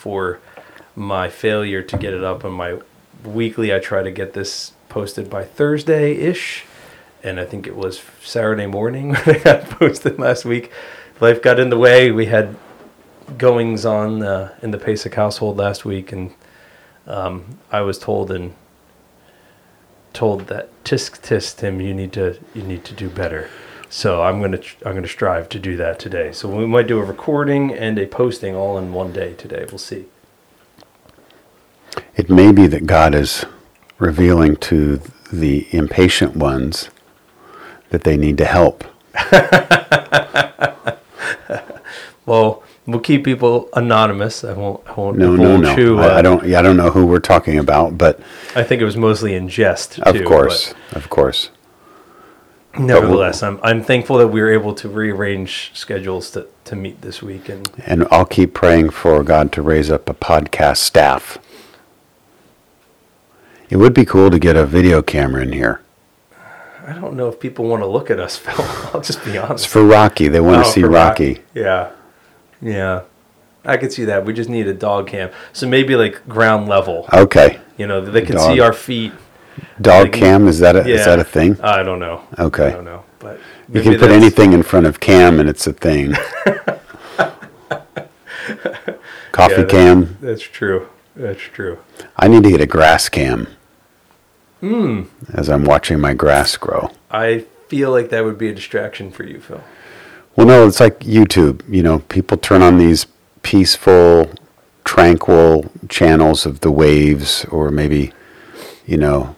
for my failure to get it up on my weekly. I try to get this posted by Thursday ish, and I think it was Saturday morning when I got posted last week. Life got in the way. We had goings on uh, in the Pasek household last week, and um, I was told and told that tisk tisk Tim, you need to you need to do better. So I'm gonna tr- I'm gonna strive to do that today. So we might do a recording and a posting all in one day today. We'll see. It may be that God is revealing to the impatient ones that they need to help. Well, we'll keep people anonymous. I won't. I won't. No, I no, no. I, I uh, don't. Yeah, I don't know who we're talking about, but I think it was mostly in jest. of too, course, of course. Nevertheless, I'm I'm thankful that we were able to rearrange schedules to, to meet this week, and And I'll keep praying for God to raise up a podcast staff. It would be cool to get a video camera in here. I don't know if people want to look at us, Phil. I'll just be honest. It's for Rocky. They want to Oh, see for Rocky. Yeah, yeah. I could see that. We just need a dog cam, so maybe like ground level. Okay. You know, they can Dog. see our feet. Dog cam is that a, Yeah. is that a thing? I don't know. Okay. I don't know, but You can put anything in front of cam and it's a thing. Coffee Yeah, that- cam. That's true. That's true. I need to get a grass cam. Hmm. As I'm watching my grass grow. I feel like that would be a distraction for you, Phil. Well, no, it's like YouTube. You know, people turn on these peaceful, tranquil channels of the waves, or maybe, you know,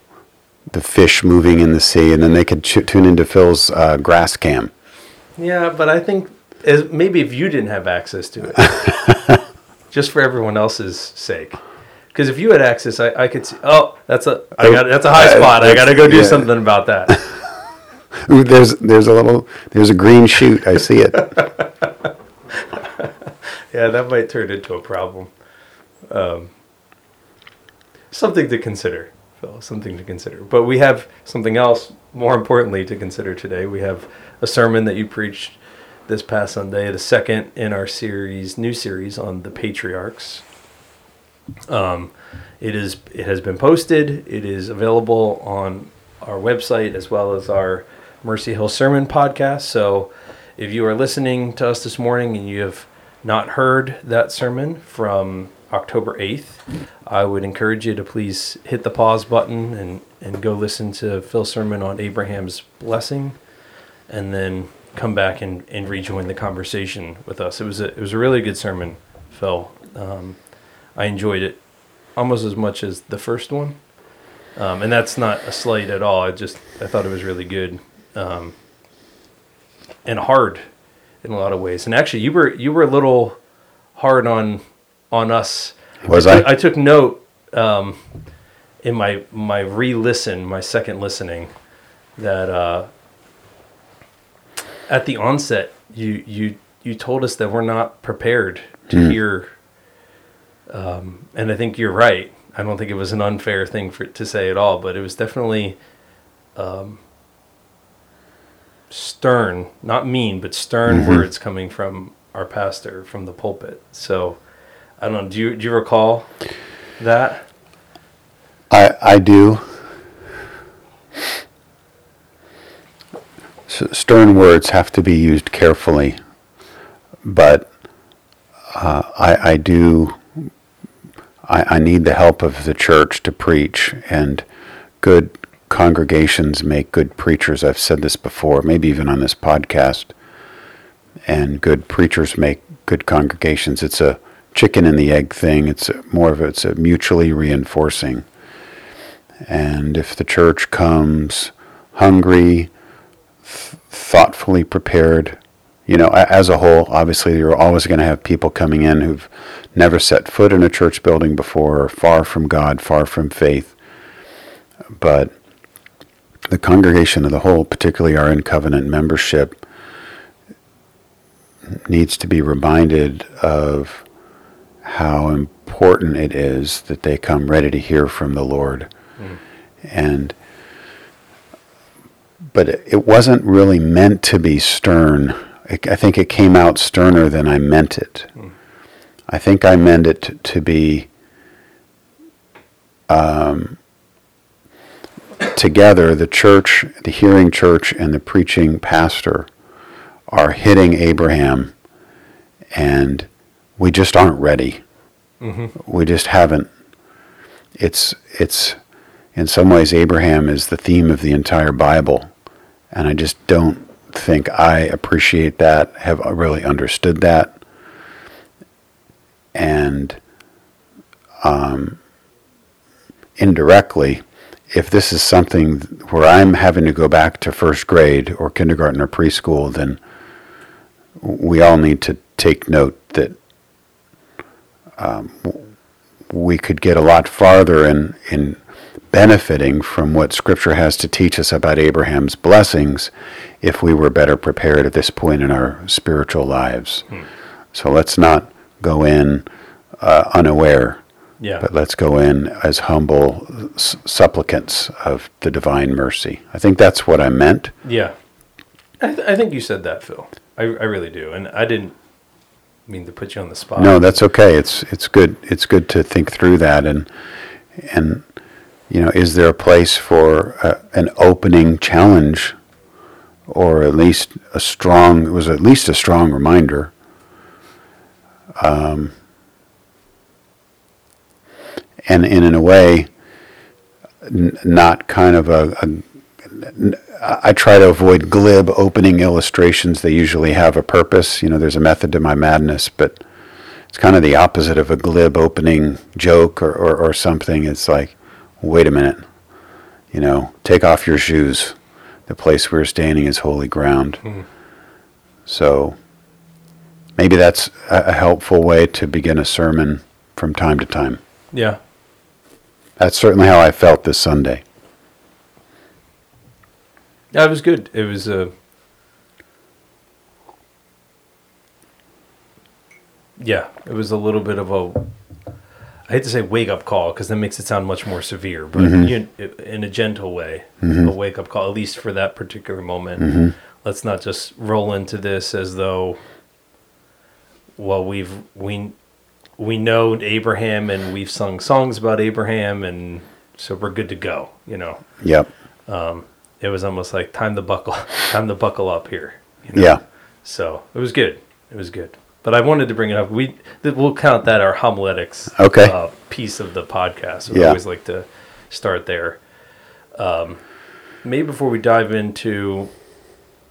the fish moving in the sea, and then they could ch- tune into Phil's uh, grass cam. Yeah, but I think as, maybe if you didn't have access to it, just for everyone else's sake. Because if you had access, I, I could see. Oh, that's a I got that's a high spot. I got to go do yeah. something about that. Ooh, there's there's a little there's a green shoot. I see it. Yeah, that might turn into a problem. Um, something to consider, Phil. Something to consider. But we have something else more importantly to consider today. We have a sermon that you preached this past Sunday, the second in our series, new series on the patriarchs. Um, it is. It has been posted. It is available on our website as well as our Mercy Hill Sermon podcast. So, if you are listening to us this morning and you have not heard that sermon from October eighth, I would encourage you to please hit the pause button and and go listen to Phil's sermon on Abraham's blessing, and then come back and, and rejoin the conversation with us. It was a it was a really good sermon, Phil. Um, I enjoyed it almost as much as the first one. Um, and that's not a slight at all. I just I thought it was really good, um, and hard in a lot of ways. And actually, you were you were a little hard on on us. Was took- I? I took note um, in my my re-listen, my second listening, that uh, at the onset you you you told us that we're not prepared to hear. Um, and I think you're right. I don't think it was an unfair thing for to say at all, but it was definitely um, stern, not mean, but stern words coming from our pastor from the pulpit. So I don't know. Do you do you recall that? I I do. Stern words have to be used carefully, but uh, I I do. I, I need the help of the church to preach, and good congregations make good preachers. I've said this before, maybe even on this podcast. And good preachers make good congregations. It's a chicken and the egg thing. It's more of a, it's a mutually reinforcing. And if the church comes hungry, th- thoughtfully prepared, you know, as a whole, obviously you're always going to have people coming in who've never set foot in a church building before, or far from God, far from faith. But the congregation of the whole, particularly our in covenant membership, needs to be reminded of how important it is that they come ready to hear from the Lord. And but it wasn't really meant to be stern. I I think it came out sterner than I meant it. I think I meant it to, to be um, together. The church, the hearing church, and the preaching pastor are hitting Abraham, and we just aren't ready. We just haven't. It's it's in some ways Abraham is the theme of the entire Bible, and I just don't think I appreciate that, have really understood that, and um, indirectly, if this is something where I'm having to go back to first grade or kindergarten or preschool, then we all need to take note that um, we could get a lot farther in in benefiting from what Scripture has to teach us about Abraham's blessings if we were better prepared at this point in our spiritual lives. So let's not go in uh, unaware, Yeah. but let's go in as humble s- supplicants of the divine mercy. I think that's what I meant. Yeah. I, th- I think you said that, Phil. I, I really do. And I didn't mean to put you on the spot. No, that's okay. It's it's good. It's good to think through that and and you know, is there a place for uh, an opening challenge, or at least a strong? It was at least a strong reminder. Um, and, and in a way, n- not kind of a, a I try to avoid glib opening illustrations. They usually have a purpose. You know, there's a method to my madness, but it's kind of the opposite of a glib opening joke or, or, or something. It's like, wait a minute, you know, take off your shoes. The place we're standing is holy ground. Hmm. So maybe that's a, a helpful way to begin a sermon from time to time. Yeah. That's certainly how I felt this Sunday. Yeah, it was good. It was a. Yeah, it was a little bit of a. I hate to say wake up call because that makes it sound much more severe, but mm-hmm. you, in a gentle way, mm-hmm. a wake up call, at least for that particular moment. Mm-hmm. Let's not just roll into this as though, well, we've we we know Abraham and we've sung songs about Abraham, and so we're good to go. You know, Yep. Um, it was almost like time to buckle, time to buckle up here. you know? Yeah. So it was good. It was good. But I wanted to bring it up. We we'll count that our homiletics Okay. uh, piece of the podcast. We Yeah. always like to start there. Um, maybe before we dive into,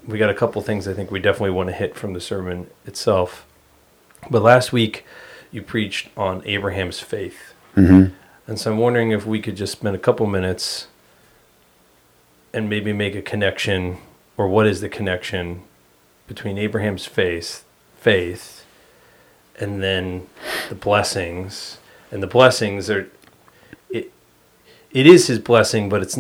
we got a couple things I think we definitely want to hit from the sermon itself. But last week you preached on Abraham's faith, Mm-hmm. and so I'm wondering if we could just spend a couple minutes and maybe make a connection, or what is the connection between Abraham's faith, faith, and then the blessings. And the blessings are, it, it is his blessing, but it's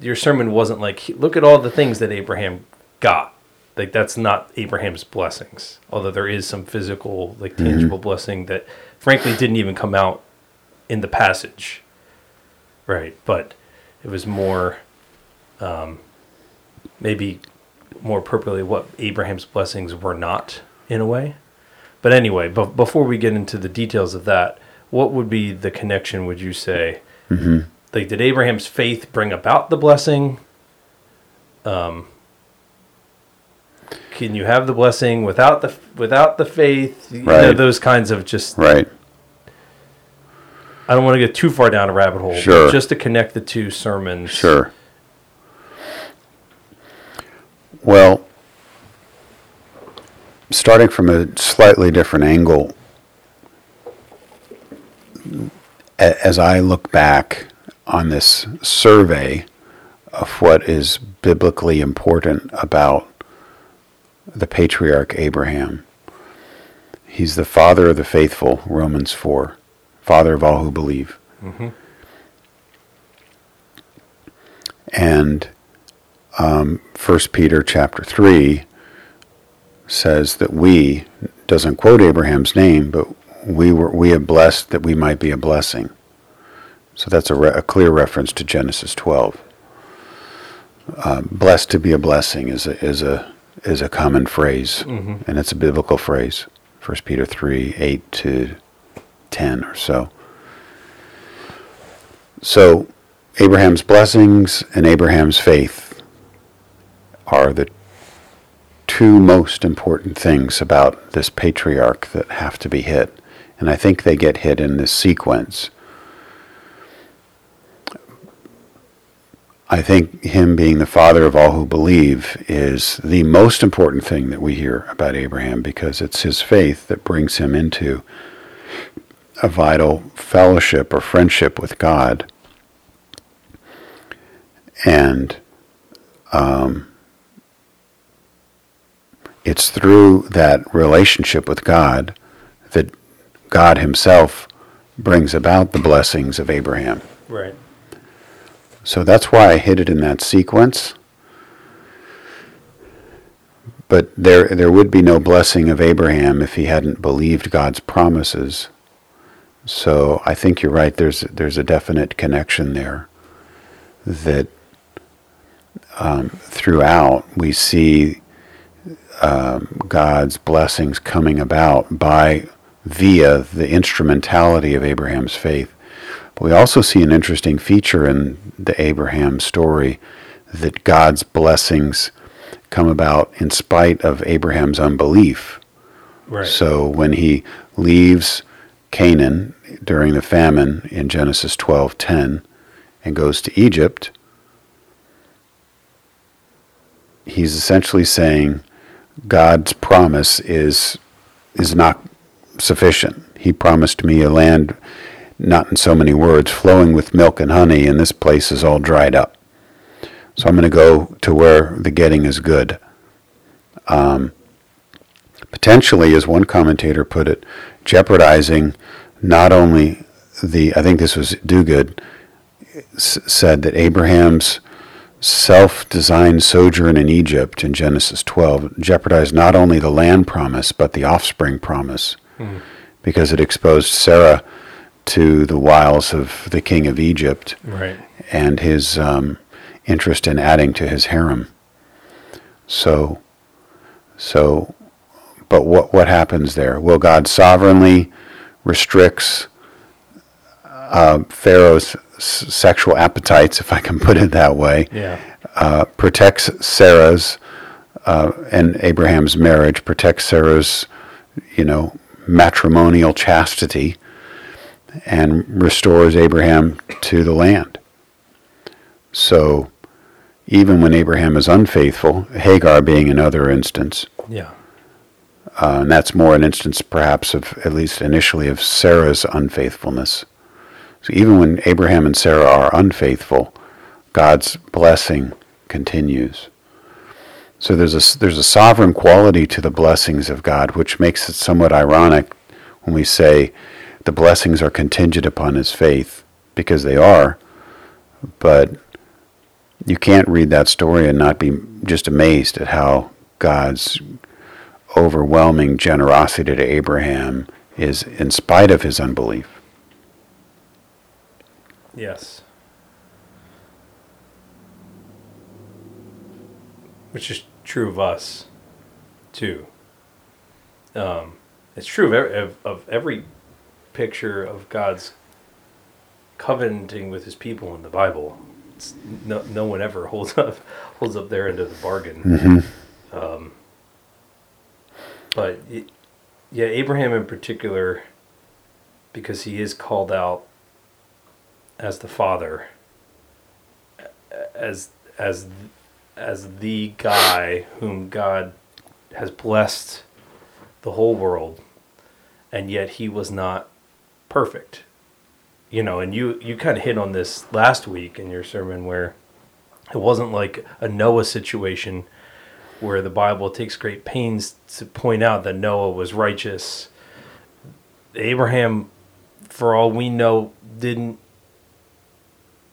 your sermon wasn't like look at all the things that Abraham got. Like that's not Abraham's blessings. Although there is some physical, like mm-hmm. tangible blessing that, frankly, didn't even come out in the passage. Right, but it was more, um, maybe more appropriately, what Abraham's blessings were not in a way. But anyway, but before we get into the details of that, what would be the connection? Would you say, like, did Abraham's faith bring about the blessing? Um, can you have the blessing without the without the faith? You know, Right. those kinds of just. Right. I don't want to get too far down a rabbit hole. Sure. Just to connect the two sermons. Sure. Well, starting from a slightly different angle, as I look back on this survey of what is biblically important about the patriarch Abraham, he's the father of the faithful, Romans 4, father of all who believe. Mm-hmm. And um, 1 Peter chapter 3 says that we, doesn't quote Abraham's name, but we were we have blessed that we might be a blessing. So that's a, re- a clear reference to Genesis 12. Uh, blessed to be a blessing is a, is a, is a common phrase, and it's a biblical phrase. 1 Peter 3, 8 to 10 or so. So, Abraham's blessings and Abraham's faith are the two most important things about this patriarch that have to be hit. And I think they get hit in this sequence. I think him being the father of all who believe is the most important thing that we hear about Abraham because it's his faith that brings him into a vital fellowship or friendship with God. And um, it's through that relationship with God that God Himself brings about the blessings of Abraham. Right. So that's why I hit it in that sequence. But there, there would be no blessing of Abraham if he hadn't believed God's promises. So I think you're right. There's there's a definite connection there. That um, throughout we see um, God's blessings coming about by via the instrumentality of Abraham's faith. But we also see an interesting feature in the Abraham story that God's blessings come about in spite of Abraham's unbelief. Right. So when he leaves Canaan during the famine in Genesis 12:10 and goes to Egypt, he's essentially saying God's promise is is not sufficient. He promised me a land not in so many words, flowing with milk and honey, and this place is all dried up. So I'm going to go to where the getting is good. Um, potentially, as one commentator put it, jeopardizing not only the, I think this was Duguid, s- said that Abraham's self designed sojourn in Egypt in Genesis 12 jeopardized not only the land promise, but the offspring promise, Mhm. because it exposed Sarah to the wiles of the king of Egypt Right. and his um, interest in adding to his harem. So, so, but what what happens there? Will God sovereignly restricts uh, Pharaoh's s- sexual appetites, if I can put it that way. Yeah. Uh, protects Sarah's uh, and Abraham's marriage. Protects Sarah's, you know, matrimonial chastity and restores Abraham to the land. So, even when Abraham is unfaithful, Hagar being another instance, Yeah. uh, and that's more an instance perhaps of, at least initially, of Sarah's unfaithfulness. So, even when Abraham and Sarah are unfaithful, God's blessing continues. So there's a, there's a sovereign quality to the blessings of God, which makes it somewhat ironic when we say the blessings are contingent upon his faith, because they are. But you can't read that story and not be just amazed at how God's overwhelming generosity to Abraham is in spite of his unbelief. Yes. Which is true of us, too. Um, it's true of, ev- of, of every picture of God's covenanting with His people in the Bible. It's, no, no one ever holds up holds up their end of the bargain. Mm-hmm. Um, but y yeah, Abraham in particular, because he is called out as the father, as as as the guy whom God has blessed the whole world, and yet he was not perfect. You know, and you you kind of hit on this last week in your sermon where it wasn't like a Noah situation where the Bible takes great pains to point out that Noah was righteous. Abraham, for all we know, didn't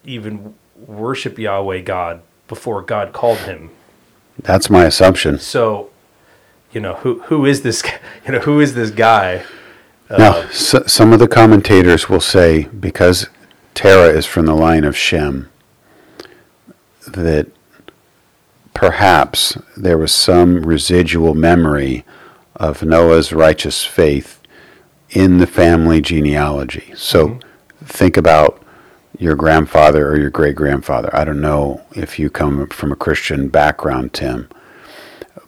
even worship Yahweh God before God called him. That's my assumption. So, you know, who who is this? You know, who is this guy? Uh, now, s some of the commentators will say because Terah is from the line of Shem, that perhaps there was some residual memory of Noah's righteous faith in the family genealogy. So mm-hmm. think about your grandfather or your great grandfather. I don't know if you come from a Christian background, Tim,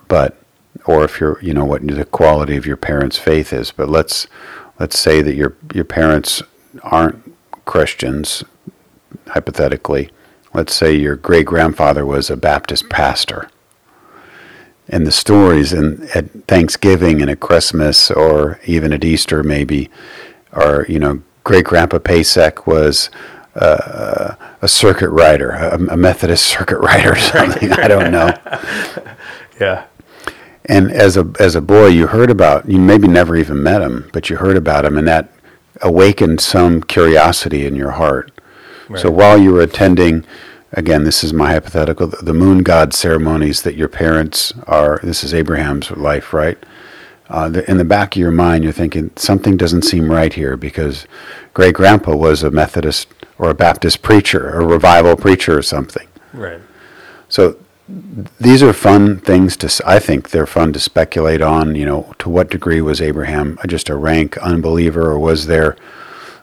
but or if you're, you know, what the quality of your parents' faith is. But let's let's say that your your parents aren't Christians, hypothetically. Let's say your great grandfather was a Baptist pastor. And the stories in, at Thanksgiving and at Christmas or even at Easter, maybe, are, you know, great grandpa Pasek was uh, a circuit rider, a, a, Methodist circuit rider or something. I don't know. Yeah. And as a as a boy, you heard about you maybe never even met him, but you heard about him, and that awakened some curiosity in your heart. Right. So while you were attending, again, this is my hypothetical, the moon god ceremonies that your parents are. This is Abraham's life, right? Uh, the, in the back of your mind, you're thinking something doesn't seem right here because great grandpa was a Methodist or a Baptist preacher, a revival preacher, or something. Right. So these are fun things to i think they're fun to speculate on you know to what degree was abraham just a rank unbeliever or was there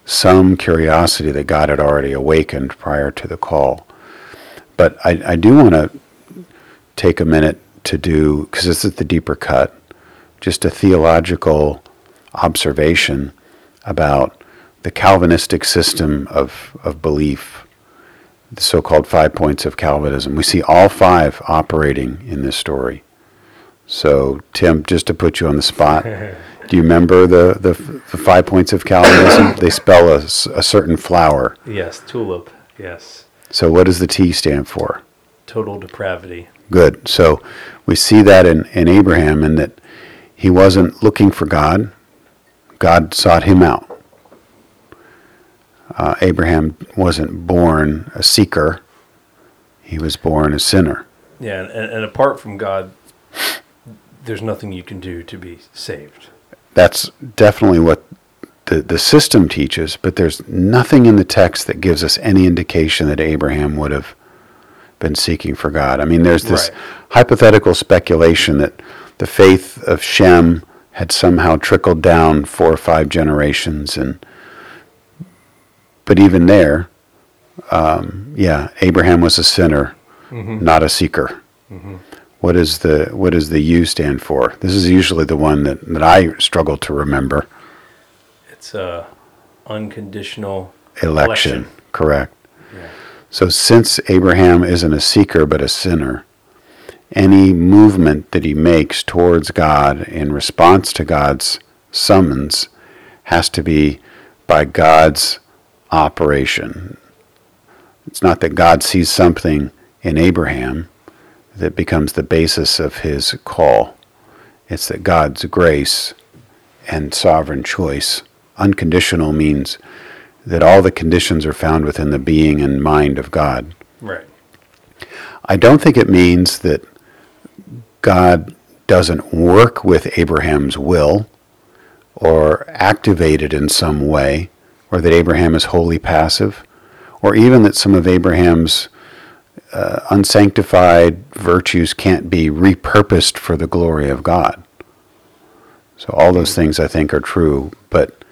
some curiosity that god had already awakened prior to the call but i, I do want to take a minute to do because this is the deeper cut just a theological observation about the calvinistic system of, of belief the so called five points of Calvinism. We see all five operating in this story. So, Tim, just to put you on the spot, do you remember the, the, the five points of Calvinism? they spell a, a certain flower. Yes, tulip, yes. So, what does the T stand for? Total depravity. Good. So, we see that in, in Abraham, in that he wasn't looking for God, God sought him out uh, Abraham wasn't born a seeker, he was born a sinner. Yeah, and, and apart from God, there's nothing you can do to be saved. That's definitely what the, the system teaches, but there's nothing in the text that gives us any indication that Abraham would have been seeking for God. I mean, there's this right. hypothetical speculation that the faith of Shem had somehow trickled down four or five generations and but even there, um, yeah, Abraham was a sinner, mm-hmm. not a seeker. Mm-hmm. What is the what does the U stand for? This is usually the one that, that I struggle to remember. It's a unconditional election. election. Correct. Yeah. So since Abraham isn't a seeker but a sinner, any movement that he makes towards God in response to God's summons has to be by God's operation. It's not that God sees something in Abraham that becomes the basis of his call. It's that God's grace and sovereign choice, unconditional means that all the conditions are found within the being and mind of God. Right. I don't think it means that God doesn't work with Abraham's will or activate it in some way or that Abraham is wholly passive, or even that some of Abraham's uh, unsanctified virtues can't be repurposed for the glory of God. So, all those things I think are true, but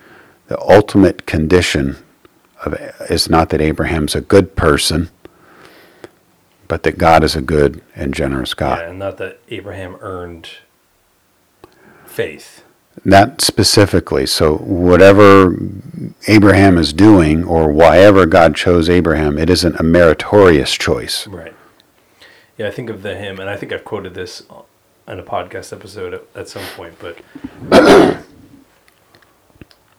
the ultimate condition of, is not that Abraham's a good person, but that God is a good and generous God. Yeah, and not that Abraham earned faith. Not specifically. So, whatever Abraham is doing, or why ever God chose Abraham, it isn't a meritorious choice. Right. Yeah, I think of the hymn, and I think I've quoted this in a podcast episode at, at some point, but.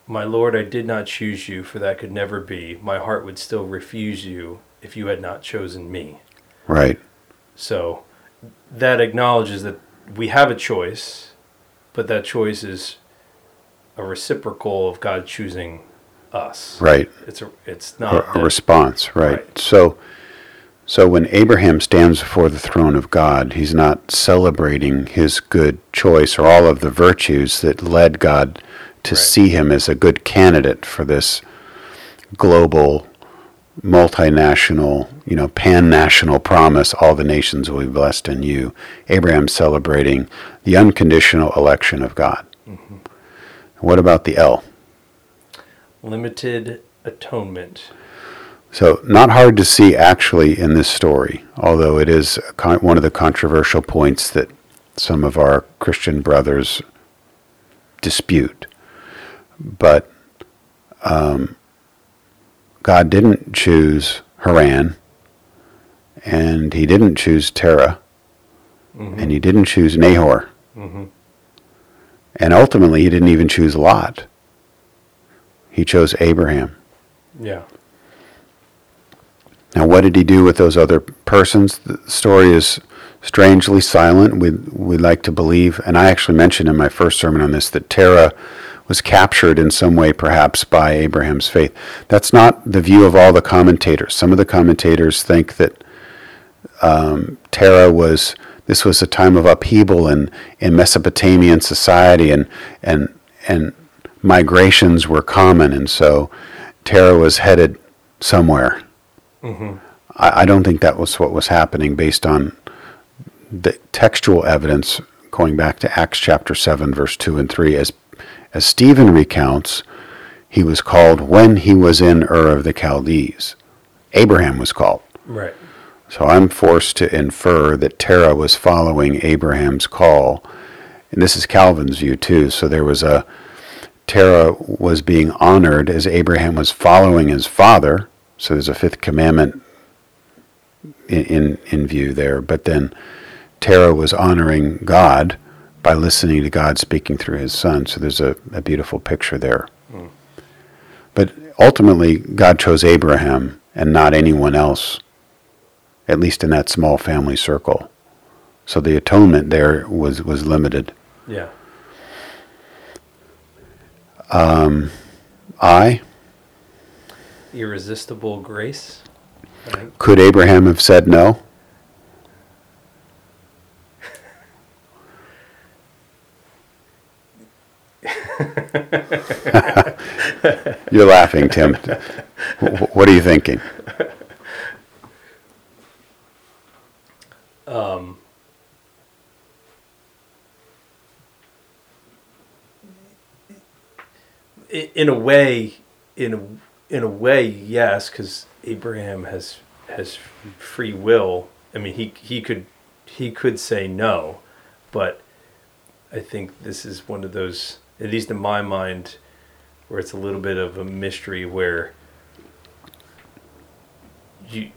My Lord, I did not choose you, for that could never be. My heart would still refuse you if you had not chosen me. Right. So that acknowledges that we have a choice but that choice is a reciprocal of God choosing us. Right. It's a it's not a, a response, right. right. So so when Abraham stands before the throne of God, he's not celebrating his good choice or all of the virtues that led God to right. see him as a good candidate for this global multinational, you know, pan-national promise, all the nations will be blessed in you. Abraham celebrating the unconditional election of God. Mm-hmm. What about the L? Limited atonement. So, not hard to see actually in this story, although it is con- one of the controversial points that some of our Christian brothers dispute. But um, God didn't choose Haran, and He didn't choose Terah, Mm-hmm. and He didn't choose Nahor, hmm and ultimately He didn't even choose Lot. He chose Abraham. Yeah. Now, what did he do with those other persons? The story is strangely silent. We we like to believe, and I actually mentioned in my first sermon on this that Terah was captured in some way, perhaps by Abraham's faith. That's not the view of all the commentators. Some of the commentators think that um, Terah was this was a time of upheaval in, in Mesopotamian society, and and and migrations were common, and so Terah was headed somewhere. hmm I, I don't think that was what was happening based on the textual evidence going back to Acts chapter 7, verse 2 and 3. As, as Stephen recounts, he was called when he was in Ur of the Chaldees. Abraham was called. Right. So I'm forced to infer that Terah was following Abraham's call. And this is Calvin's view too. So there was a Terah was being honored as Abraham was following his father. So there's a fifth commandment in, in, in view there. But then Terah was honoring God by listening to God speaking through his son. So there's a, a beautiful picture there. Mm. But ultimately, God chose Abraham and not anyone else, at least in that small family circle. So the atonement there was, was limited. Yeah. Um, I, Irresistible grace. Could Abraham have said no? You're laughing, Tim. What are you thinking? Um, in a way, in a, in a way, yes, because Abraham has has free will. I mean, he he could he could say no, but I think this is one of those, at least in my mind, where it's a little bit of a mystery where you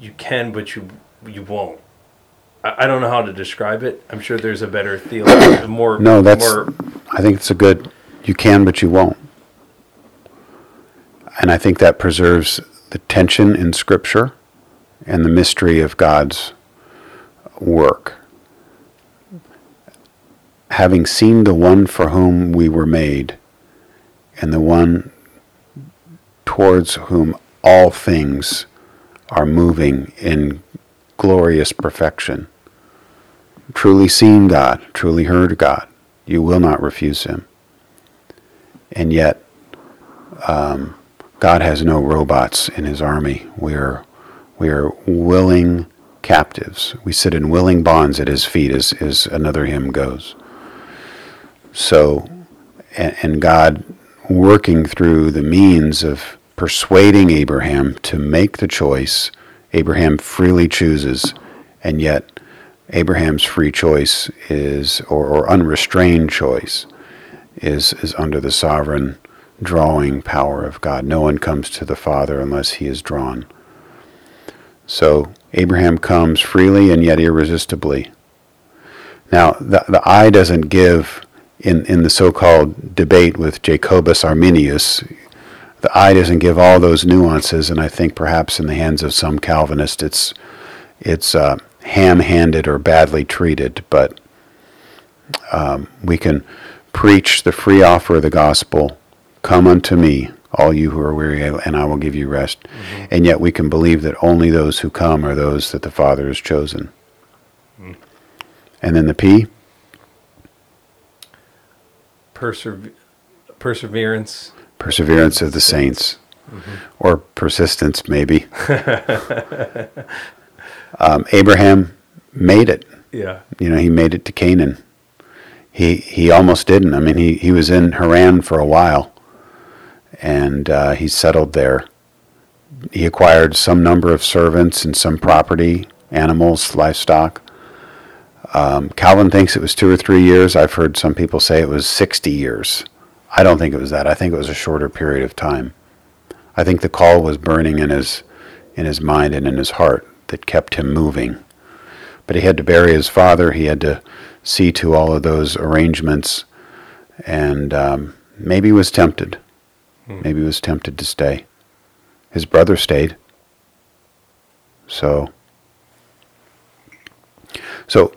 you can, but you you won't. I, I don't know how to describe it. I'm sure there's a better theology, more No, that's- more I think it's a good, you can, but you won't. And I think that preserves the tension in Scripture and the mystery of God's work. Having seen the one for whom we were made and the one towards whom all things are moving in glorious perfection, truly seen God, truly heard God, you will not refuse him. And yet, um, God has no robots in his army. We are, we are willing captives. We sit in willing bonds at his feet, as, as another hymn goes. So, and, and God working through the means of persuading Abraham to make the choice, Abraham freely chooses, and yet Abraham's free choice is, or, or unrestrained choice, is, is under the sovereign drawing power of God. No one comes to the Father unless he is drawn. So Abraham comes freely and yet irresistibly. Now, the, the eye doesn't give, in, in the so called debate with Jacobus Arminius, the eye doesn't give all those nuances, and I think perhaps in the hands of some Calvinists it's, it's uh, ham handed or badly treated, but um, we can preach the free offer of the gospel Come unto me, all you who are weary, and I will give you rest. And yet we can believe that only those who come are those that the Father has chosen. Mm. And then the P, persever- perseverance. perseverance of the saints, or persistence, maybe. um, Abraham made it. Yeah. You know, he made it to Canaan. He he almost didn't. I mean, he, he was in Haran for a while, and uh, he settled there. He acquired some number of servants and some property, animals, livestock. Um, Calvin thinks it was two or three years. I've heard some people say it was 60 years. I don't think it was that. I think it was a shorter period of time. I think the call was burning in his in his mind and in his heart that kept him moving. But he had to bury his father. He had to see to all of those arrangements, and um, maybe he was tempted. Hmm. Maybe he was tempted to stay. His brother stayed. So, so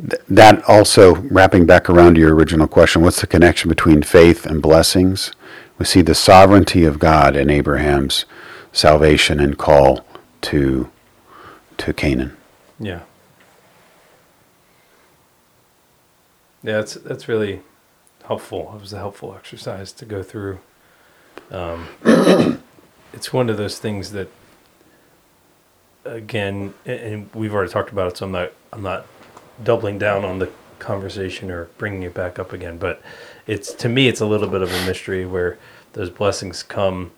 th- that also wrapping back around to your original question, what's the connection between faith and blessings? We see the sovereignty of God in Abraham's salvation and call to to Canaan. Yeah. Yeah, that's that's really helpful. It was a helpful exercise to go through. Um, it's one of those things that, again, and we've already talked about it, so I'm not I'm not doubling down on the conversation or bringing it back up again. But it's to me, it's a little bit of a mystery where those blessings come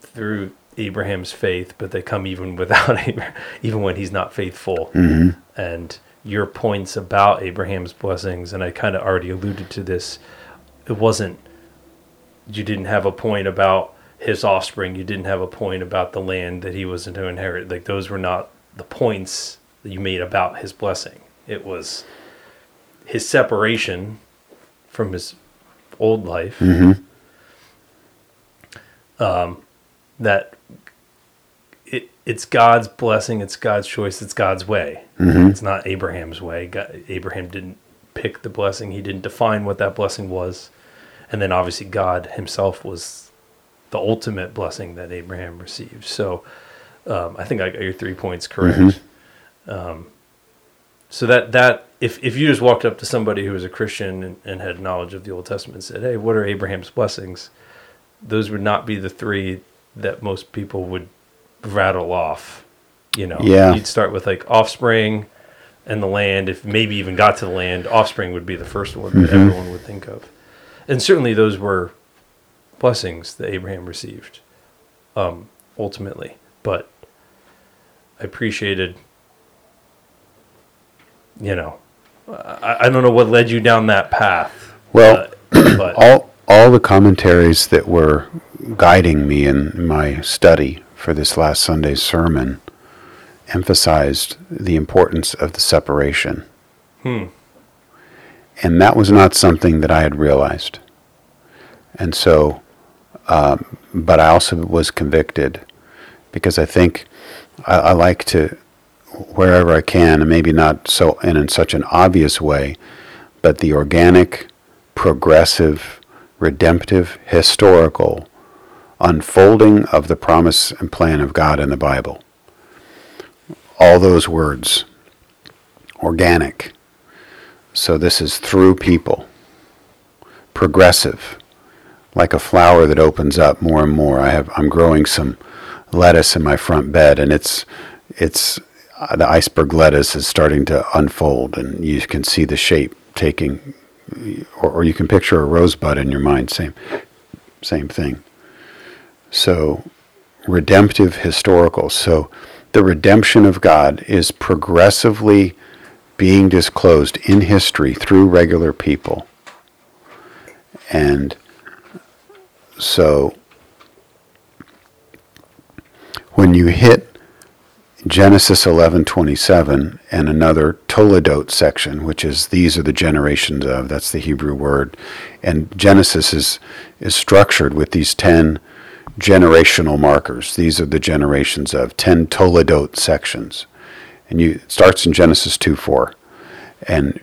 through Abraham's faith, but they come even without Abraham, even when he's not faithful. Mm-hmm. And your points about Abraham's blessings, and I kind of already alluded to this. It wasn't you didn't have a point about his offspring. You didn't have a point about the land that he was to inherit. Like those were not the points that you made about his blessing. It was his separation from his old life. Mm-hmm. Um, that it it's God's blessing, it's God's choice, it's God's way. Mm-hmm. It's not Abraham's way. God, Abraham didn't pick the blessing. He didn't define what that blessing was. And then obviously God himself was the ultimate blessing that Abraham received. So um, I think I got your three points correct. Mm-hmm. Um, so that that if if you just walked up to somebody who was a Christian and, and, had knowledge of the Old Testament and said, "Hey, what are Abraham's blessings?" Those would not be the three that most people would rattle off. You know, yeah. you'd start with like offspring and the land. If maybe even got to the land, offspring would be the first one that mm-hmm. everyone would think of, and certainly those were blessings that Abraham received, um, ultimately. But I appreciated, you know, I, I, don't know what led you down that path. Well, uh, but all all the commentaries that were guiding me in my study for this last Sunday's sermon emphasized the importance of the separation. Hmm. And that was not something that I had realized. And so, um, but I also was convicted because I think I, I like to, wherever I can, and maybe not so and in such an obvious way, but the organic, progressive, redemptive, historical unfolding of the promise and plan of God in the Bible. All those words, organic. So this is through people, progressive, like a flower that opens up more and more. I have I'm growing some lettuce in my front bed, and it's it's Uh, the iceberg lettuce is starting to unfold, and you can see the shape taking, or, or you can picture a rosebud in your mind. Same same thing. So, redemptive historical. So, the redemption of God is progressively being disclosed in history through regular people. And so, when you hit Genesis 11:27 and another Toledot section, which is these are the generations of. That's the Hebrew word, and Genesis is is structured with these ten generational markers. These are the generations of 10 Toledot sections. And you, it starts in Genesis 2 4. And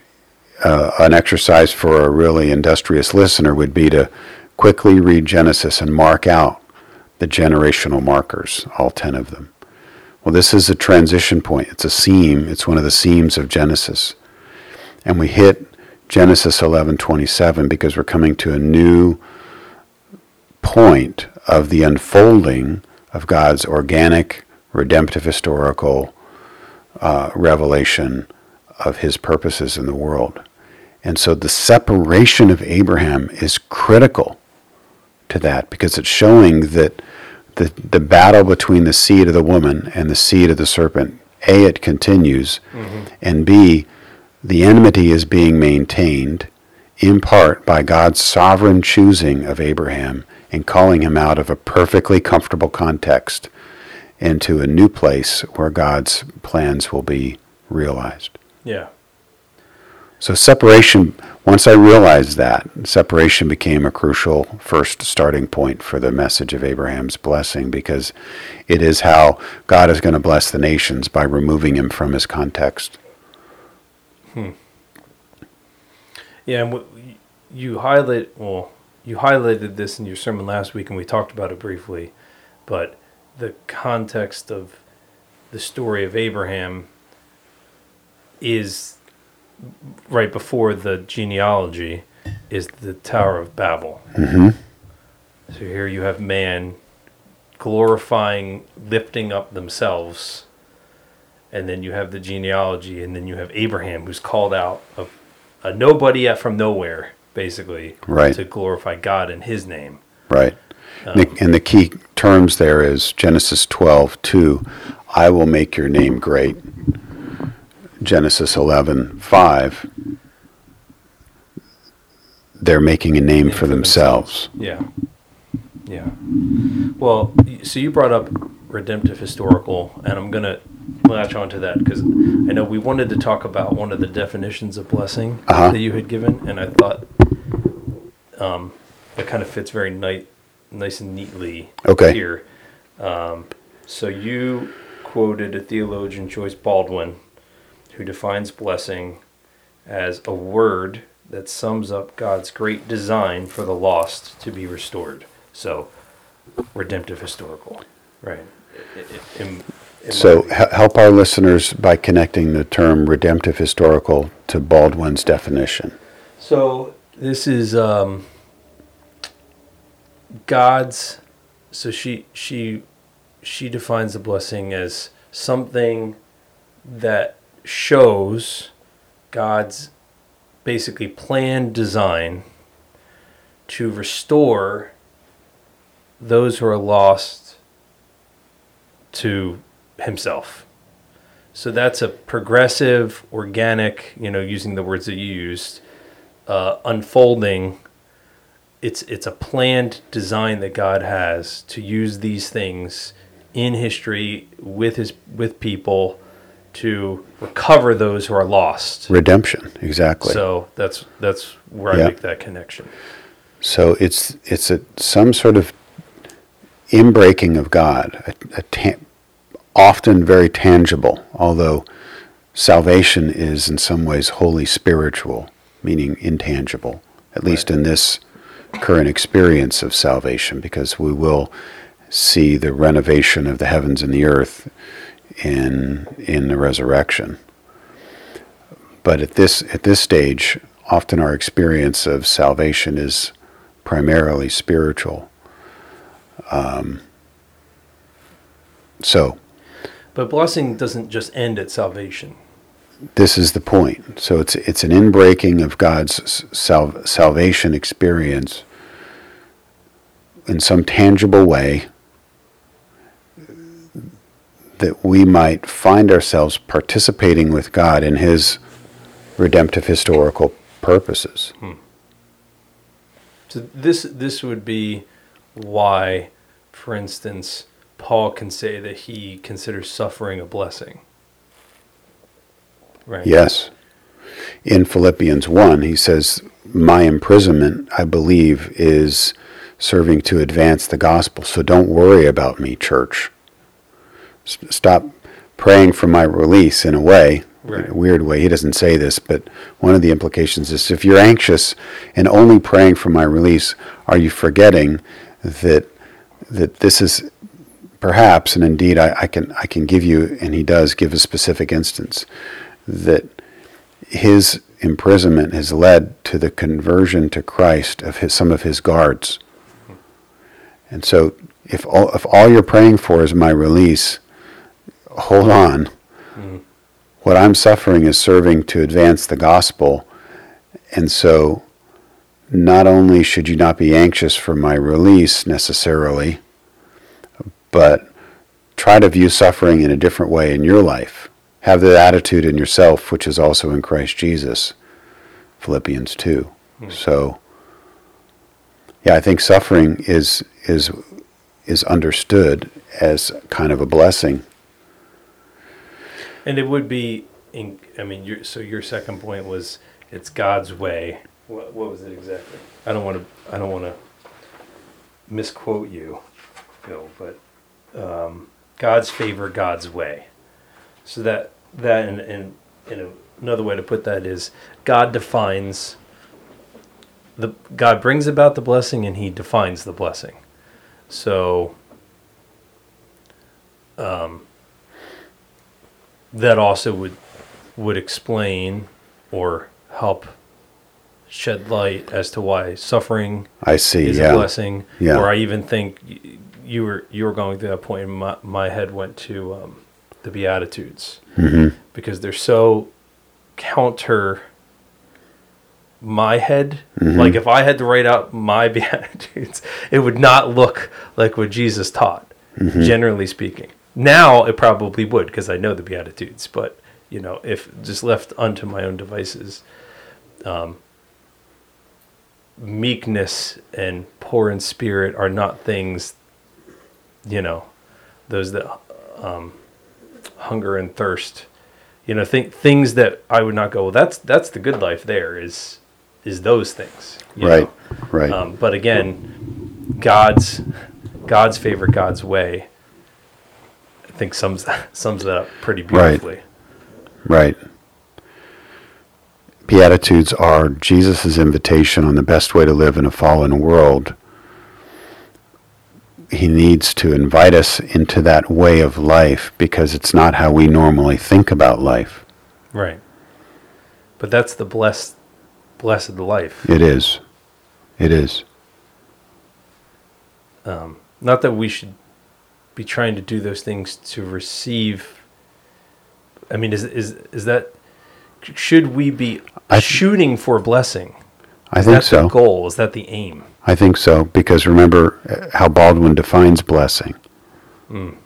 uh, an exercise for a really industrious listener would be to quickly read Genesis and mark out the generational markers, all 10 of them. Well, this is a transition point. It's a seam. It's one of the seams of Genesis. And we hit Genesis 11:27 because we're coming to a new point of the unfolding of God's organic, redemptive, historical uh, revelation of his purposes in the world. And so the separation of Abraham is critical to that because it's showing that the, the battle between the seed of the woman and the seed of the serpent, A, it continues, mm-hmm. and B, the enmity is being maintained in part by God's sovereign choosing of Abraham and calling him out of a perfectly comfortable context into a new place where God's plans will be realized. Yeah. So separation, once I realized that, separation became a crucial first starting point for the message of Abraham's blessing because it is how God is going to bless the nations by removing him from his context. Hmm. Yeah, and you highlight well, you highlighted this in your sermon last week, and we talked about it briefly, but the context of the story of Abraham is right before the genealogy is the Tower of Babel. Mm-hmm. So here you have man glorifying, lifting up themselves, and then you have the genealogy, and then you have Abraham who's called out of a nobody from nowhere, basically, right. to glorify God in His name. Right. Um, and the key terms there is Genesis 12, 2, I will make your name great. Genesis 11, 5, they're making a name for, for themselves. themselves. Yeah. Yeah. Well, so you brought up redemptive historical, and I'm going to latch onto that because I know we wanted to talk about one of the definitions of blessing uh-huh. that you had given, and I thought um, it kind of fits very nice, nice and neatly okay. here. Um, so you quoted a theologian, Joyce Baldwin, who defines blessing as a word that sums up God's great design for the lost to be restored. So, redemptive historical, right? So, help our listeners by connecting the term redemptive historical to Baldwin's definition. So, this is um, God's. So she she she defines the blessing as something that shows God's basically planned design to restore those who are lost to himself. So that's a progressive, organic, you know, using the words that you used, uh, unfolding. It's it's a planned design that God has to use these things in history with his with people to recover those who are lost. Redemption, exactly. So that's that's where I make that connection. So it's it's a some sort of inbreaking of God, a, a ta- often very tangible, although salvation is in some ways wholly spiritual, meaning intangible, at least right. in this current experience of salvation, because we will see the renovation of the heavens and the earth in in the resurrection. But at this at this stage, often our experience of salvation is primarily spiritual. Um, so, but blessing doesn't just end at salvation. This is the point. So it's it's an inbreaking of God's sal- salvation experience in some tangible way that we might find ourselves participating with God in His redemptive historical purposes. Hmm. So this this would be why, for instance, Paul can say that he considers suffering a blessing. Right. Yes. In Philippians 1, he says, My imprisonment, I believe, is serving to advance the gospel. So don't worry about me, church stop praying for my release in a way, right. in a weird way. He doesn't say this, but one of the implications is if you're anxious and only praying for my release, are you forgetting that that this is perhaps, and indeed I, I can I can give you, and he does give a specific instance that his imprisonment has led to the conversion to Christ of his, some of his guards. And so, if all, if all you're praying for is my release, hold on. Mm-hmm. What I'm suffering is serving to advance the gospel. And so not only should you not be anxious for my release necessarily, but try to view suffering in a different way in your life. Have the attitude in yourself, which is also in Christ Jesus. Philippians 2. Mm. So, yeah, I think suffering is, is, is understood as kind of a blessing. And it would be, in, I mean, your, so your second point was it's God's way. What, what was it exactly? I don't want to, I don't want to misquote you, Phil, but um, God's favor, God's way. So that that in, in, in a, another way to put that is God defines the God brings about the blessing and He defines the blessing. So um, that also would would explain or help shed light as to why suffering I see is yeah. a blessing. Yeah. Or I even think you were you were going through that point, and my my head went to um, the Beatitudes mm-hmm. because they're so counter my head. Mm-hmm. Like if I had to write out my Beatitudes, it would not look like what Jesus taught, mm-hmm. generally speaking. Now it probably would because I know the Beatitudes, but you know, if just left unto my own devices, um, meekness and poor in spirit are not things you know, those that um, hunger and thirst, you know, think things that I would not go. Well, that's that's the good life. There is is those things, right? Know? Right. Um, but again, God's God's favor, God's way. I think sums sums that up pretty beautifully. Right. Right. Beatitudes are Jesus' invitation on the best way to live in a fallen world he needs to invite us into that way of life because it's not how we normally think about life. Right. But that's the blessed blessed life. It is. It is. Um, not that we should be trying to do those things to receive. I mean, is is is that should we be th- shooting for blessing? I is think that so. The goal is that the aim? I think so because remember uh, how Baldwin defines blessing. Mm.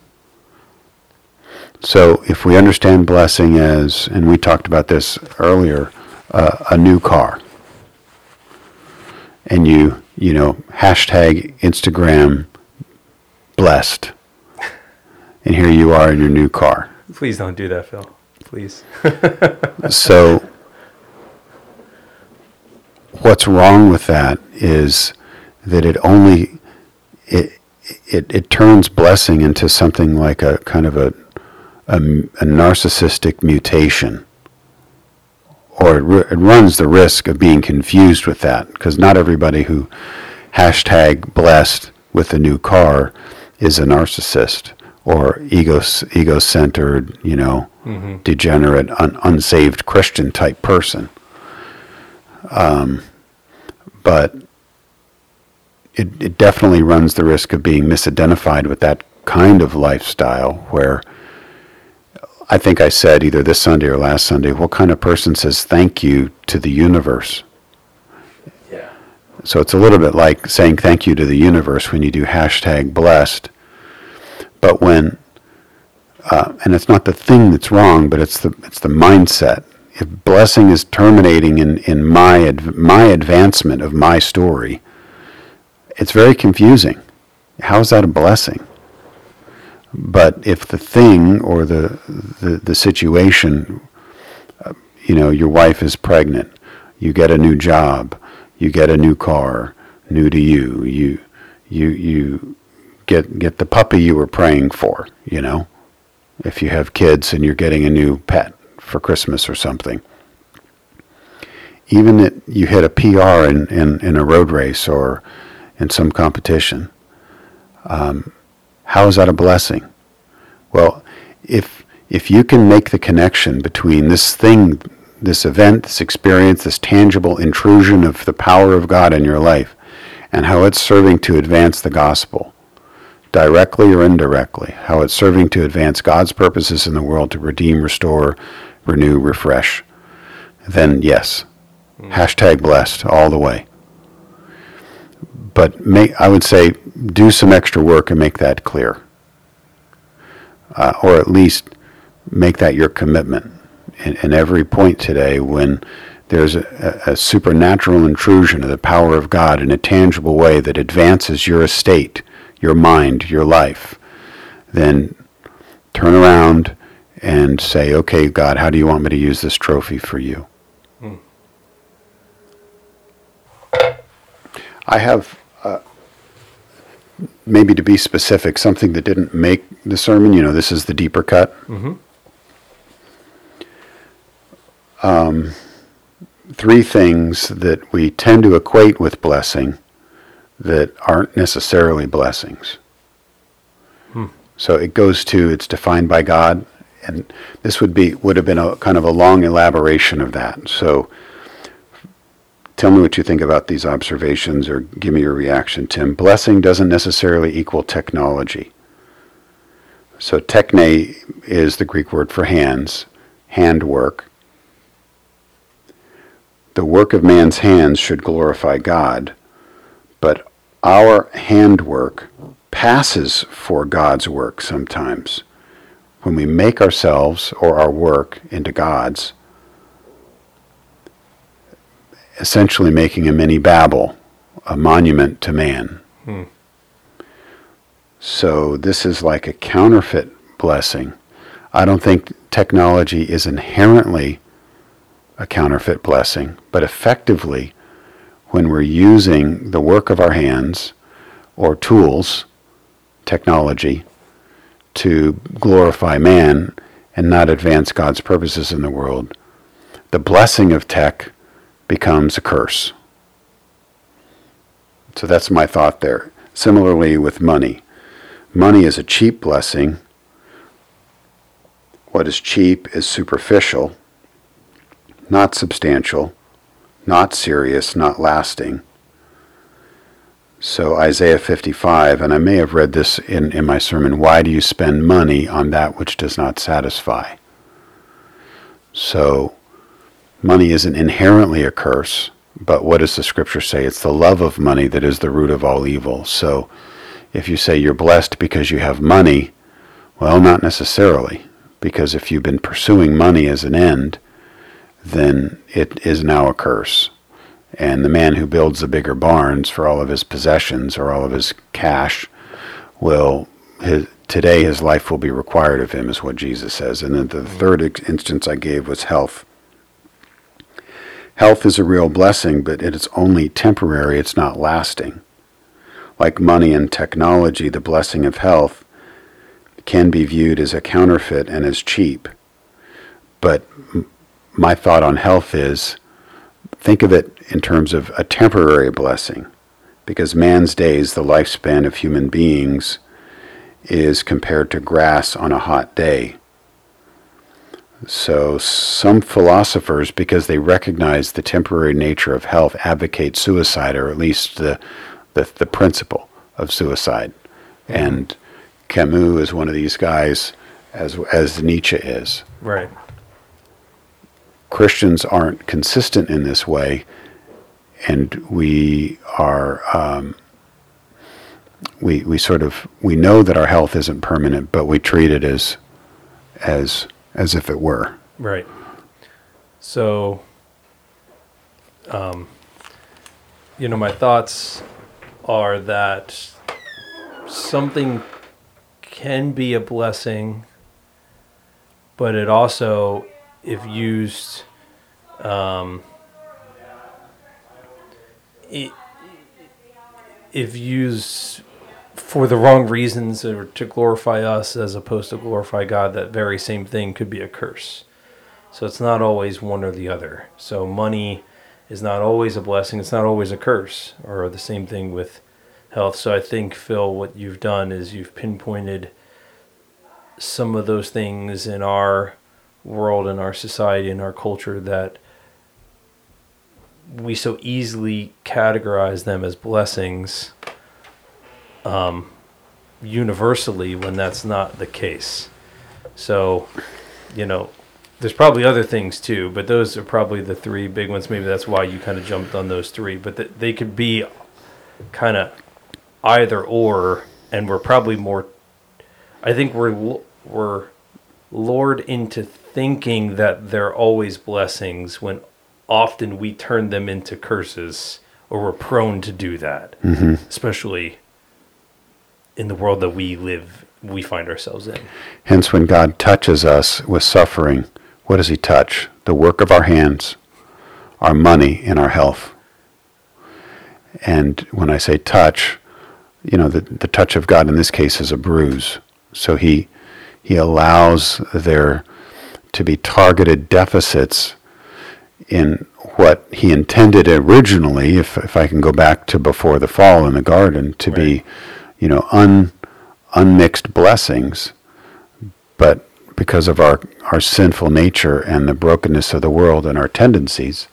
So if we understand blessing as, and we talked about this earlier, uh, a new car, and you you know hashtag Instagram blessed, and here you are in your new car. Please don't do that, Phil. Please. so what's wrong with that is that it only it it, it turns blessing into something like a kind of a a, a narcissistic mutation or it, it runs the risk of being confused with that because not everybody who hashtag blessed with a new car is a narcissist or ego ego-centered you know mm-hmm. degenerate un, unsaved christian type person um, but it, it definitely runs the risk of being misidentified with that kind of lifestyle where I think I said either this Sunday or last Sunday, what kind of person says thank you to the universe? Yeah. So it's a little bit like saying thank you to the universe when you do hashtag blessed. But when, uh, and it's not the thing that's wrong, but it's the, it's the mindset. If blessing is terminating in, in my, adv- my advancement of my story, it's very confusing. How is that a blessing? But if the thing or the, the, the situation, uh, you know, your wife is pregnant, you get a new job, you get a new car, new to you, you, you, you get, get the puppy you were praying for, you know, if you have kids and you're getting a new pet for Christmas or something. Even if you hit a PR in, in, in a road race or in some competition. Um, how is that a blessing? Well, if if you can make the connection between this thing, this event, this experience, this tangible intrusion of the power of God in your life, and how it's serving to advance the gospel, directly or indirectly, how it's serving to advance God's purposes in the world to redeem, restore, renew, refresh, then yes, mm. hashtag blessed all the way. but make, I would say do some extra work and make that clear. Uh, or at least make that your commitment in, in every point today when there's a, a, supernatural intrusion of the power of God in a tangible way that advances your estate, your mind, your life, then turn around and say, okay, God, how do you want me to use this trophy for you? Hmm. I have, uh, maybe to be specific, something that didn't make the sermon. You know, this is the deeper cut. Mm-hmm. Um, three things that we tend to equate with blessing that aren't necessarily blessings. Hmm. So it goes to it's defined by God, and this would be would have been a kind of a long elaboration of that. So tell me what you think about these observations, or give me your reaction, Tim. Blessing doesn't necessarily equal technology. So techne is the Greek word for hands, handwork the work of man's hands should glorify God, but our handwork passes for God's work sometimes. When we make ourselves or our work into God's, essentially making a mini Babel, a monument to man. Hmm. So this is like a counterfeit blessing. I don't think technology is inherently a counterfeit blessing, but effectively, when we're using the work of our hands or tools, technology, to glorify man and not advance God's purposes in the world, the blessing of tech becomes a curse. So that's my thought there. Similarly with money. Money is a cheap blessing. What is cheap is superficial not substantial, not serious, not lasting. So, Isaiah 55, and I may have read this in, in my sermon why do you spend money on that which does not satisfy? So, money isn't inherently a curse, but what does the scripture say? It's the love of money that is the root of all evil. So, if you say you're blessed because you have money, well, not necessarily, because if you've been pursuing money as an end, then it is now a curse. And the man who builds the bigger barns for all of his possessions or all of his cash will, his, today his life will be required of him, is what Jesus says. And then the third instance I gave was health. Health is a real blessing, but it is only temporary, it's not lasting. Like money and technology, the blessing of health can be viewed as a counterfeit and as cheap. But my thought on health is think of it in terms of a temporary blessing, because man's days, the lifespan of human beings, is compared to grass on a hot day. So, some philosophers, because they recognize the temporary nature of health, advocate suicide, or at least the, the, the principle of suicide. And Camus is one of these guys, as, as Nietzsche is. Right. Christians aren't consistent in this way, and we are um, we we sort of we know that our health isn't permanent, but we treat it as as as if it were. Right. So, um, you know, my thoughts are that something can be a blessing, but it also if used um, if used for the wrong reasons or to glorify us as opposed to glorify God, that very same thing could be a curse. So it's not always one or the other. So money is not always a blessing, it's not always a curse, or the same thing with health. So I think, Phil, what you've done is you've pinpointed some of those things in our world and our society and our culture that we so easily categorize them as blessings um, universally when that's not the case. So, you know, there's probably other things too, but those are probably the three big ones. Maybe that's why you kind of jumped on those three. But th- they could be kind of either or, and we're probably more. I think we're we're lured into thinking that they're always blessings when often we turn them into curses, or we're prone to do that, mm-hmm. especially in the world that we live, we find ourselves in. Hence, when God touches us with suffering, what does He touch? The work of our hands, our money, and our health. And when I say touch, you know, the, the touch of God in this case is a bruise. So He, he allows there to be targeted deficits in what He intended originally, if, if I can go back to before the fall in the garden, to be, you know, un, unmixed blessings but because of our, our sinful nature and the brokenness of the world and our tendencies,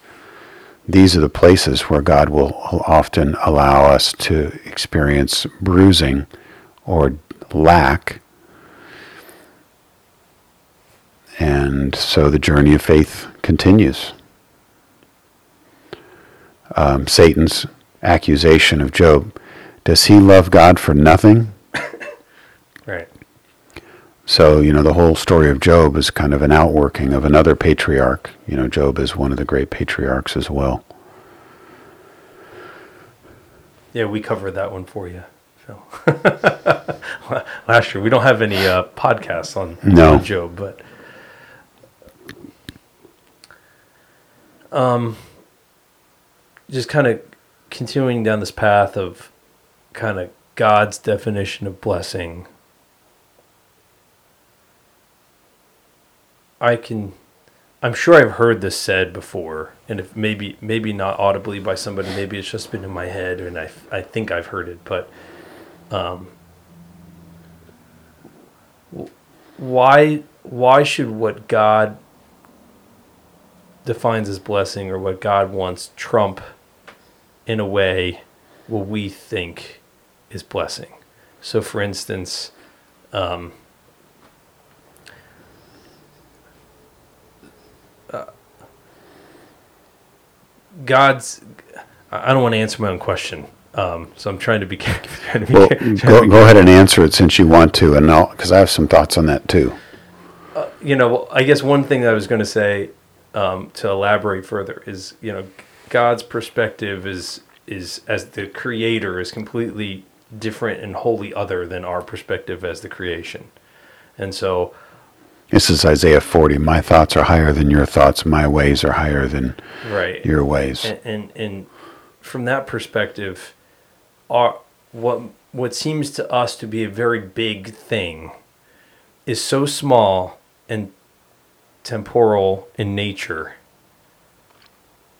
these are the places where God will often allow us to experience bruising or lack. And so the journey of faith continues. Um, Satan's accusation of Job does he love God for nothing? Right. So, you know, the whole story of Job is kind of an outworking of another patriarch. You know, Job is one of the great patriarchs as well. Yeah, we covered that one for you, Phil. Last year, we don't have any uh, podcasts on, No. on Job, but um, just kind of continuing down this path of kind of God's definition of blessing. I can I'm sure I've heard this said before, and if maybe maybe not audibly by somebody, maybe it's just been in my head, and I I think I've heard it, but um, why why should what God defines as blessing or what God wants trump in a way what we think is blessing? So, for instance, um, God's. I don't want to answer my own question, um, so I'm trying to be. Trying to be, Well, trying to go, be- go ahead and answer it since you want to, and I'll because I have some thoughts on that too. you know, I guess one thing that I was going to say um, to elaborate further is, you know, God's perspective is is as the creator is completely different and wholly other than our perspective as the creation, and so This is Isaiah 40. My thoughts are higher than your thoughts. My ways are higher than right your ways. and, and and from that perspective, our what what seems to us to be a very big thing is so small and temporal in nature.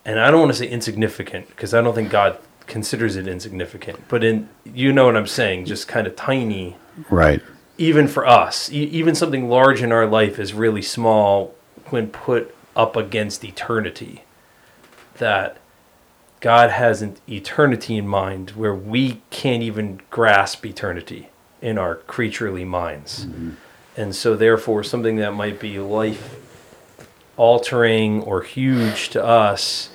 And I don't want to say insignificant because I don't think God considers it insignificant, but in you know what I'm saying, just kind of tiny Right. even for us, e- even something large in our life is really small when put up against eternity. That God has an eternity in mind where we can't even grasp eternity in our creaturely minds. Mm-hmm. And so, therefore, something that might be life altering or huge to us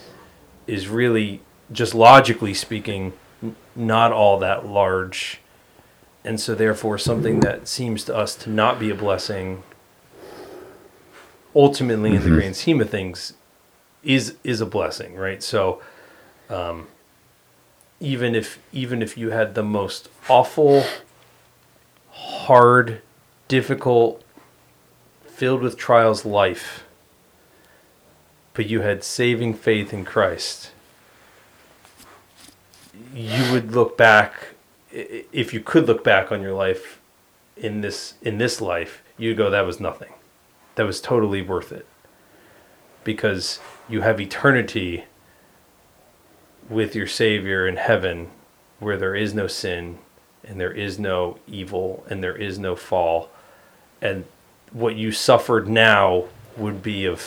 is really, just logically speaking, n- not all that large. And so therefore something that seems to us to not be a blessing ultimately in the grand scheme of things is is a blessing right? So um, even if even if you had the most awful hard difficult filled with trials life but you had saving faith in Christ you would look back if you could look back on your life in this in this life you'd go that was nothing. That was totally worth it. Because you have eternity with your savior in heaven where there is no sin and there is no evil and there is no fall. And what you suffered now would be of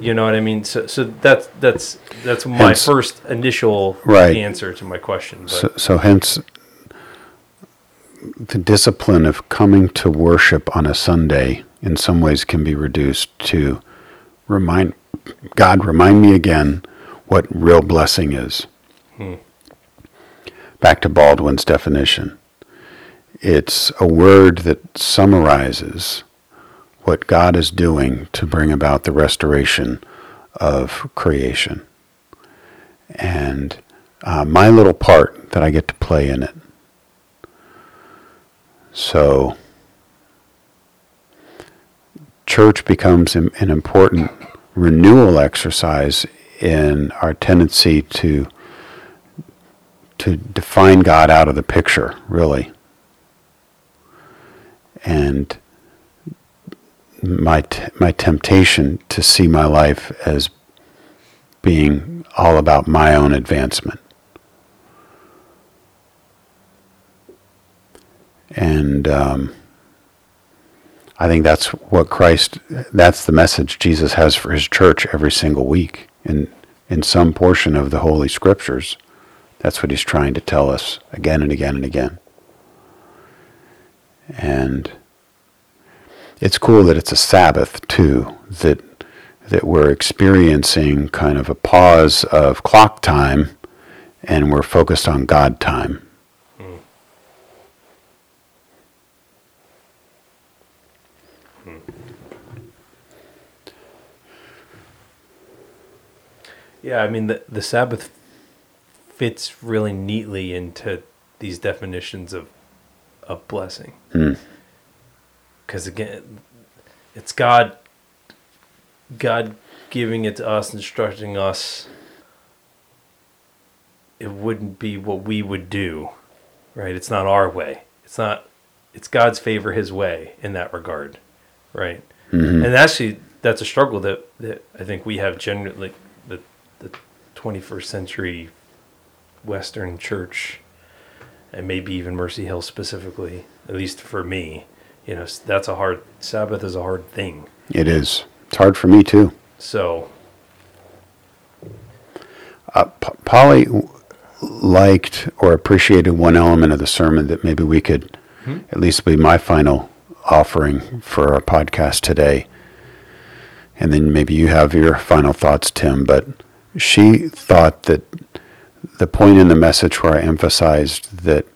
you know what i mean so so that's that's that's my Hence- first initial Right. answer to my question but So, so hence, the discipline of coming to worship on a Sunday in some ways can be reduced to remind God, remind me again what real blessing is. Hmm. back to Baldwin's definition. It's a word that summarizes what God is doing to bring about the restoration of creation. And uh, my little part that I get to play in it. So, church becomes an important renewal exercise in our tendency to to define God out of the picture, really. And my t- my temptation to see my life as being all about my own advancement. And um, I think that's what Christ, that's the message Jesus has for his church every single week in, in some portion of the Holy Scriptures. That's what he's trying to tell us again and again and again. And it's cool that it's a Sabbath too, that that we're experiencing kind of a pause of clock time and we're focused on God time. Yeah, I mean the the Sabbath fits really neatly into these definitions of of blessing. Hmm. Because again, it's God God giving it to us, instructing us. It wouldn't be what we would do, right? It's not our way. It's not. It's God's favor, His way in that regard, right? Mm-hmm. And actually, that's a struggle that, that I think we have generally the the 21st century Western Church, and maybe even Mercy Hill specifically, at least for me. You know, that's a hard Sabbath is a hard thing. It is. It's hard for me too. So uh, P- Polly liked or appreciated one element of the sermon that maybe we could hmm? at least be my final offering for our podcast today. And then maybe you have your final thoughts, Tim. But she thought that the point in the message where I emphasized that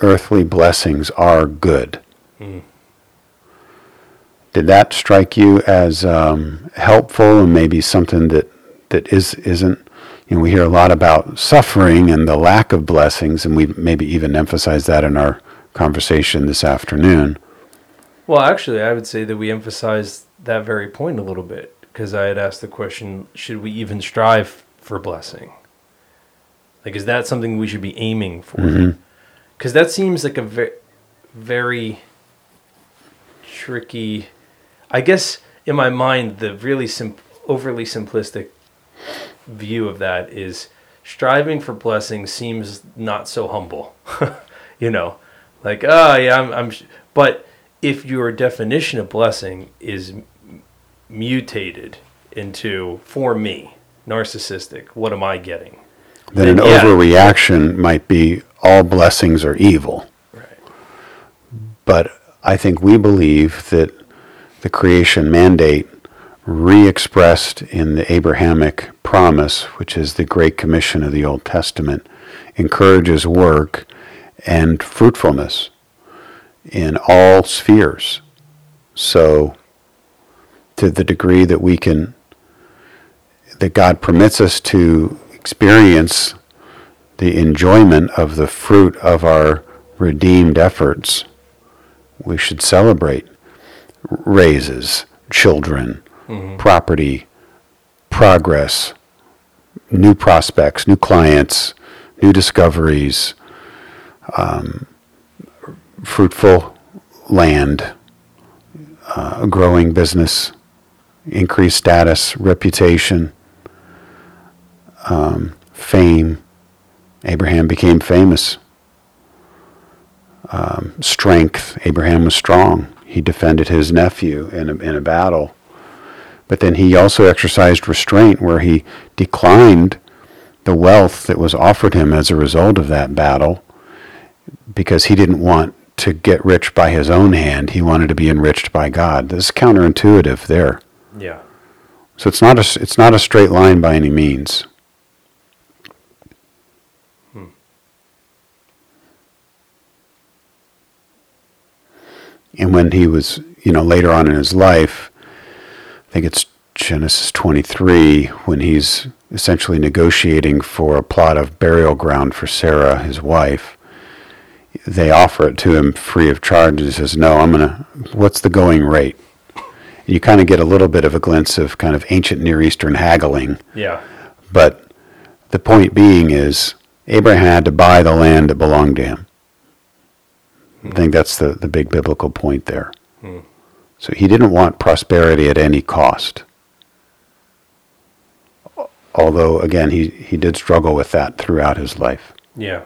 earthly blessings are good. Did that strike you as um, helpful and maybe something that, that is isn't? You know, we hear a lot about suffering and the lack of blessings, and we maybe even emphasize that in our conversation this afternoon. Well, actually, I would say that we emphasized that very point a little bit because I had asked the question should we even strive for blessing? Like, is that something we should be aiming for? Because that seems like a very, very tricky. I guess in my mind, the really sim- overly simplistic view of that is striving for blessing seems not so humble. you know, like, oh, yeah, I'm, I'm, sh-" but if your definition of blessing is mutated into, for me, narcissistic, what am I getting? Then an yeah. overreaction might be all blessings are evil. Right. But I think we believe that the creation mandate, re expressed in the Abrahamic promise, which is the Great Commission of the Old Testament, encourages work and fruitfulness in all spheres. So, to the degree that we can, that God permits us to experience the enjoyment of the fruit of our redeemed efforts, we should celebrate raises, children, property, progress, new prospects, new clients, new discoveries, um, fruitful land, uh, growing business, increased status, reputation, um, fame. Abraham became famous. Um, strength. Abraham was strong. He defended his nephew in a, in a battle. But then he also exercised restraint where he declined the wealth that was offered him as a result of that battle because he didn't want to get rich by his own hand. He wanted to be enriched by God. This is counterintuitive there. Yeah. So it's not a, it's not a straight line by any means. And when he was, you know, later on in his life, I think it's Genesis 23, when he's essentially negotiating for a plot of burial ground for Sarah, his wife, they offer it to him free of charge. And he says, No, I'm going to, what's the going rate? And you kind of get a little bit of a glimpse of kind of ancient Near Eastern haggling. Yeah. But the point being is, Abraham had to buy the land that belonged to him. I think that's the, the big biblical point there. Hmm. So he didn't want prosperity at any cost. Although, again, he, he did struggle with that throughout his life. Yeah.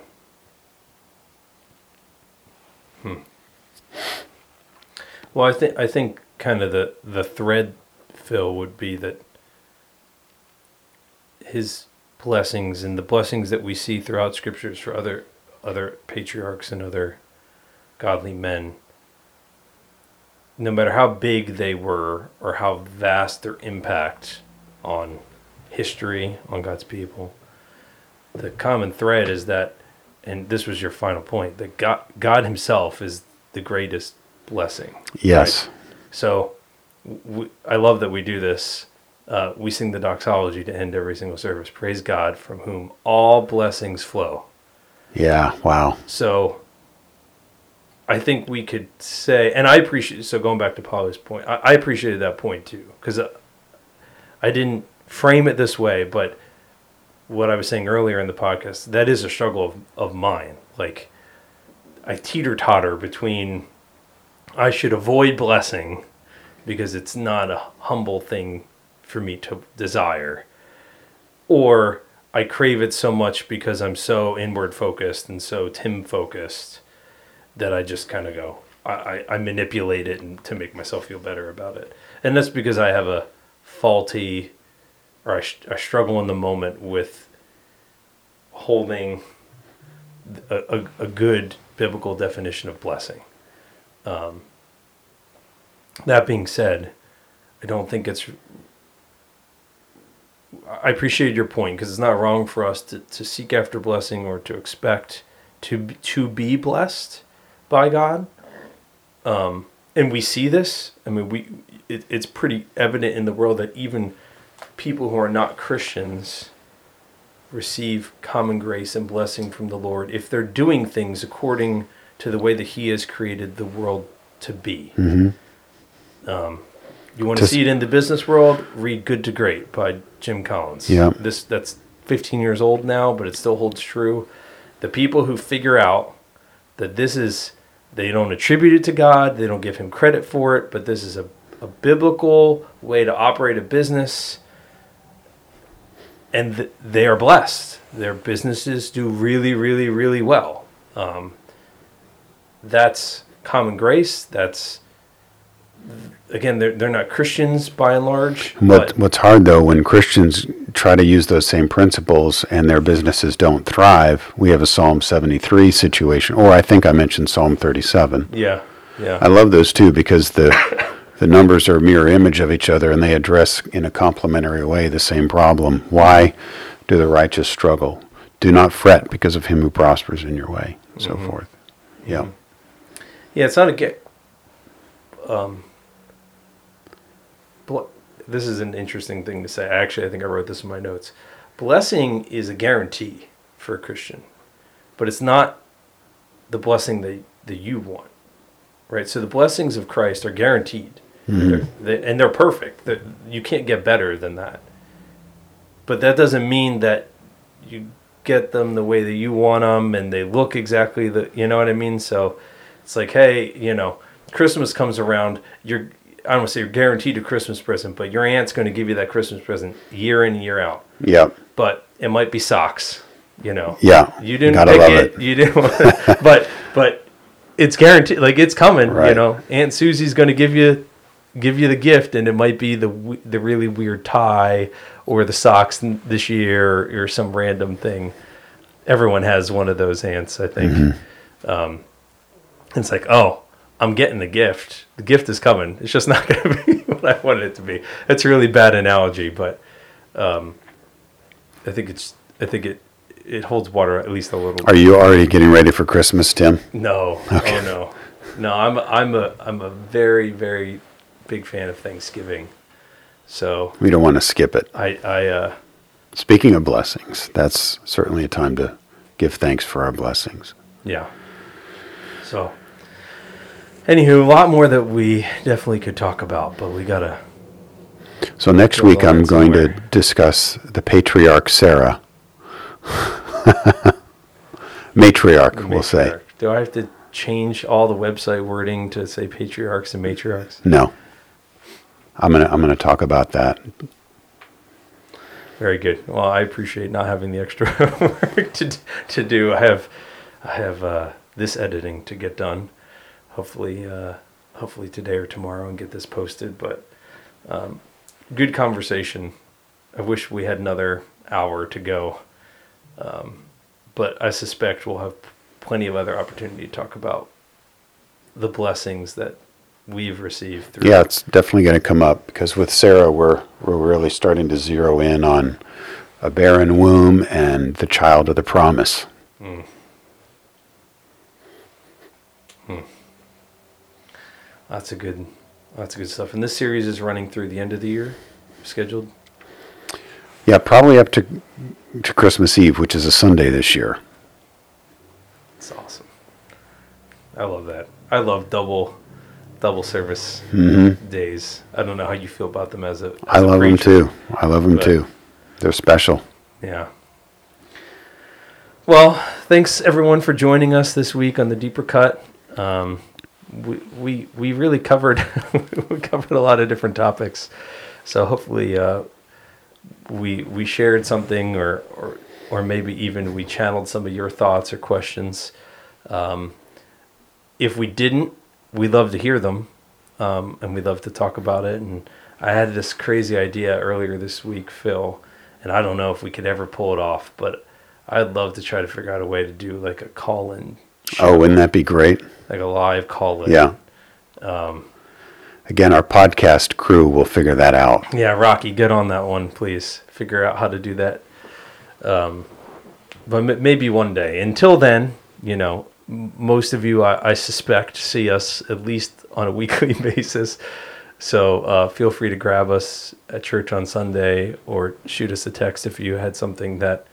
Hmm. Well, I think I think kind of the the thread, Phil, would be that his blessings and the blessings that we see throughout scriptures for other other patriarchs and other godly men no matter how big they were or how vast their impact on history on God's people the common thread is that and this was your final point that God, God himself is the greatest blessing Yes. so I love that we do this. Uh, we sing the doxology to end every single service. Praise God from whom all blessings flow. Yeah. Wow. So I think we could say, and I appreciate, so going back to Polly's point, I, I appreciated that point too, because uh, I didn't frame it this way, but what I was saying earlier in the podcast, that is a struggle of, of mine. Like, I teeter totter between I should avoid blessing because it's not a humble thing for me to desire, or I crave it so much because I'm so inward focused and so Tim focused that I just kind of go, I, I, I manipulate it and to make myself feel better about it. And that's because I have a faulty, or I, I struggle in the moment with holding a, a, a good biblical definition of blessing. Um, that being said, I don't think it's. I appreciate your point because it's not wrong for us to, to seek after blessing or to expect to to be blessed by God. Um, and we see this. I mean, we it, it's pretty evident in the world that even people who are not Christians receive common grace and blessing from the Lord if they're doing things according to the way that He has created the world to be. Mhm. Um, you want to see it in the business world? Read "Good to Great" by Jim Collins. Yeah. this that's 15 years old now, but it still holds true. The people who figure out that this is they don't attribute it to God, they don't give Him credit for it, but this is a, a biblical way to operate a business, and th- they are blessed. Their businesses do really, really, really well. Um, that's common grace. That's again, they're they're not Christians by and large. What, what's hard though, when Christians try to use those same principles and their businesses don't thrive, we have a Psalm 73 situation, or I think I mentioned Psalm 37. yeah, Yeah. I love those two because the the numbers are a mirror image of each other and they address in a complementary way the same problem. Why do the righteous struggle? Do not fret because of him who prospers in your way, so forth. Yeah. yeah. It's not a get. Um, this is an interesting thing to say. Actually, I think I wrote this in my notes. Blessing is a guarantee for a Christian, but it's not the blessing that that you want, right? So the blessings of Christ are guaranteed, mm-hmm. They're- they, and they're perfect. That you can't get better than that. But that doesn't mean that you get them the way that you want them, and they look exactly the. You know what I mean? So it's like, hey, you know, Christmas comes around. You're I don't want to say you're guaranteed a Christmas present, but your aunt's going to give you that Christmas present year in and year out. Yeah. But it might be socks. You know. Yeah. You didn't Gotta pick it, it. You didn't. Want, but but it's guaranteed. Like it's coming. You know, Aunt Susie's going to give you give you the gift, and it might be the the really weird tie or the socks this year or, or some random thing. Everyone has one of those aunts, I think. Mm-hmm. Um, it's like, oh, I'm getting the gift. The gift is coming. It's just not going to be what I wanted it to be. That's a really bad analogy, but um, I think it's. I think it it holds water at least a little. Are you already getting ready for Christmas, Tim? No. Oh no. no, I'm a, I'm a I'm a very very big fan of Thanksgiving. So We don't want to skip it. I I uh, Speaking of blessings, that's certainly a time to give thanks for our blessings. yeah. So anywho, a lot more that we definitely could talk about, but we gotta So next week I'm going to discuss the patriarch Sarah. Matriarch, we'll say. Do I have to change all the website wording to say patriarchs and matriarchs? No. I'm gonna I'm gonna talk about that. Very good. Well, I appreciate not having the extra work to to do. I have I have uh, this editing to get done. Hopefully, uh, hopefully today or tomorrow, and get this posted. But um, good conversation. I wish we had another hour to go, um, but I suspect we'll have plenty of other opportunity to talk about the blessings that we've received through. Yeah, it's definitely going to come up because with Sarah, we're we're really starting to zero in on a barren womb and the child of the promise. Lots of good, lots of good stuff. And this series is running through the end of the year, scheduled. Yeah, probably up to to Christmas Eve, which is a Sunday this year. It's awesome. I love that. I love double, double service days. I don't know how you feel about them as a. As Mm-hmm. I a love them too. I love them But- too. They're special. Yeah. Well, thanks everyone for joining us this week on the Deeper Cut. Um, we, we we really covered we covered a lot of different topics, so hopefully uh, we we shared something or, or or maybe even we channeled some of your thoughts or questions. Um, if we didn't, we love to hear them, um, and we love to talk about it. And I had this crazy idea earlier this week, Phil, and I don't know if we could ever pull it off, but I'd love to try to figure out a way to do like a call-in, Oh, wouldn't that be great? like a live call-in. Yeah. Again, our podcast crew will figure that out. Yeah, Rocky, get on that one, please. Figure out how to do that. Um, but m- maybe one day. Until then, you know, m- most of you, I, I suspect, see us at least on a weekly basis. So uh, feel free to grab us at church on Sunday or shoot us a text if you had something that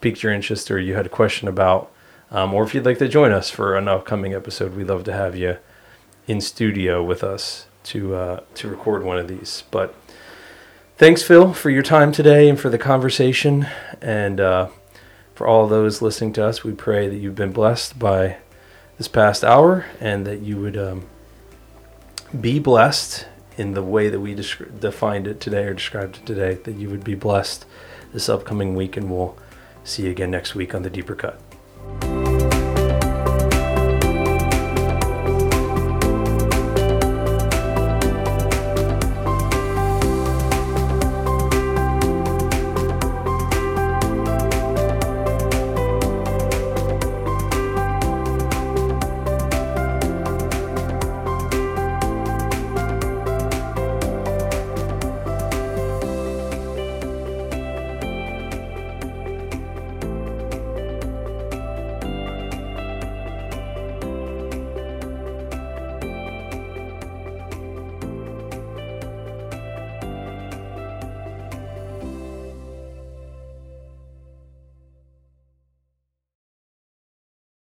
piqued your interest or you had a question about. Um, or if you'd like to join us for an upcoming episode, we'd love to have you in studio with us to uh, to record one of these. But thanks, Phil, for your time today and for the conversation, and uh, for all those listening to us. We pray that you've been blessed by this past hour, and that you would um, be blessed in the way that we descri- defined it today or described it today. That you would be blessed this upcoming week, and we'll see you again next week on the Deeper Cut.